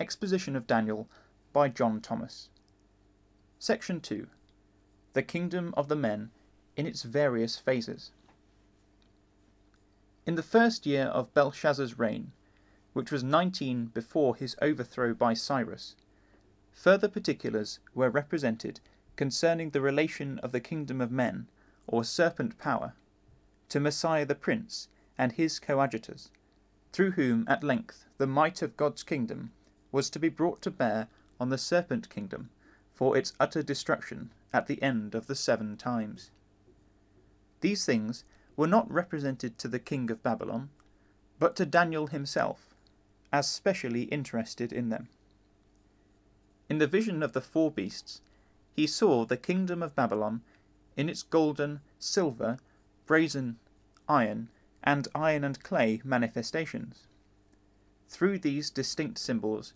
Exposition of Daniel by John Thomas. Section 2 The Kingdom of the Men in its various phases. In the first year of Belshazzar's reign, which was 19 before his overthrow by Cyrus, further particulars were represented concerning the relation of the kingdom of men, or serpent power, to Messiah the Prince and his coadjutors, through whom at length the might of God's kingdom was to be brought to bear on the serpent kingdom for its utter destruction at the end of the seven times. These things were not represented to the king of Babylon, but to Daniel himself, as specially interested in them. In the vision of the four beasts, he saw the kingdom of Babylon in its golden, silver, brazen, iron, and iron and clay manifestations. Through these distinct symbols,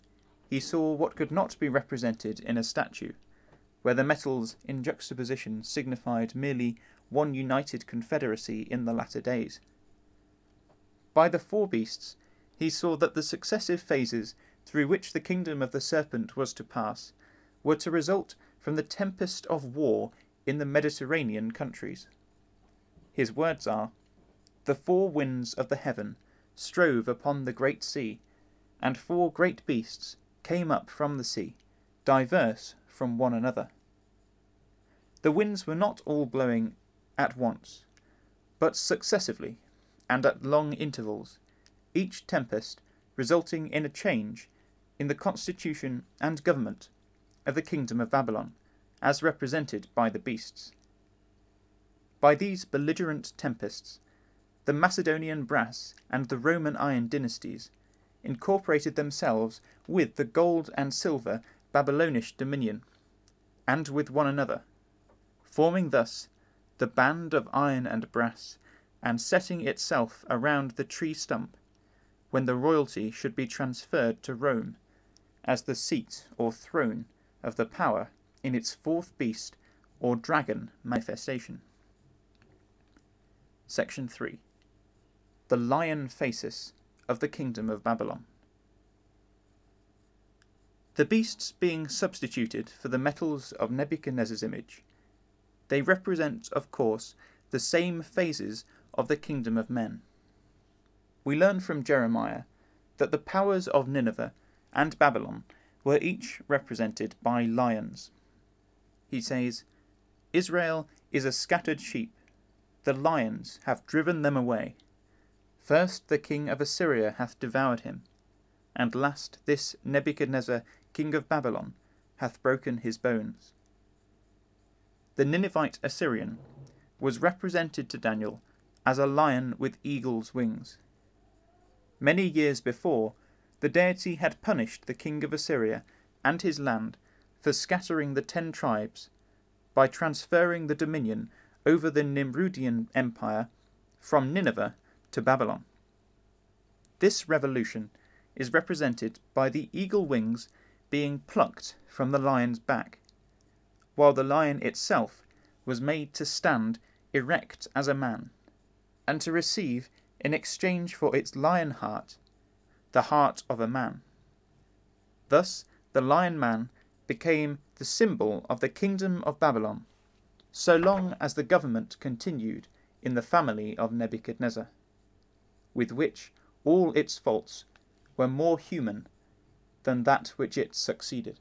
he saw what could not be represented in a statue, where the metals in juxtaposition signified merely one united confederacy in the latter days. By the four beasts, he saw that the successive phases through which the kingdom of the serpent was to pass were to result from the tempest of war in the Mediterranean countries. His words are The four winds of the heaven strove upon the great sea, and four great beasts came up from the sea, diverse from one another. The winds were not all blowing at once, but successively and at long intervals, each tempest resulting in a change in the constitution and government of the kingdom of Babylon, as represented by the beasts. By these belligerent tempests, the Macedonian brass and the Roman iron dynasties incorporated themselves with the gold and silver Babylonish dominion, and with one another, forming thus the band of iron and brass, and setting itself around the tree stump, when the royalty should be transferred to Rome as the seat or throne of the power in its fourth beast or dragon manifestation. Section 3 The Lion Phasis of the Kingdom of Babylon. The beasts being substituted for the metals of Nebuchadnezzar's image, they represent, of course, the same phases of the kingdom of men. We learn from Jeremiah that the powers of Nineveh and Babylon were each represented by lions. He says, Israel is a scattered sheep, the lions have driven them away. First the king of Assyria hath devoured him, and last this Nebuchadnezzar king of Babylon hath broken his bones. The Ninevite Assyrian was represented to Daniel as a lion with eagle's wings. Many years before, the deity had punished the king of Assyria and his land for scattering the ten tribes by transferring the dominion over the Nimrudian Empire from Nineveh to Babylon. This revolution is represented by the eagle wings being plucked from the lion's back, while the lion itself was made to stand erect as a man, and to receive, in exchange for its lion heart, the heart of a man. Thus, the lion man became the symbol of the kingdom of Babylon, so long as the government continued in the family of Nebuchadnezzar, with which all its faults were more human than that which it succeeded.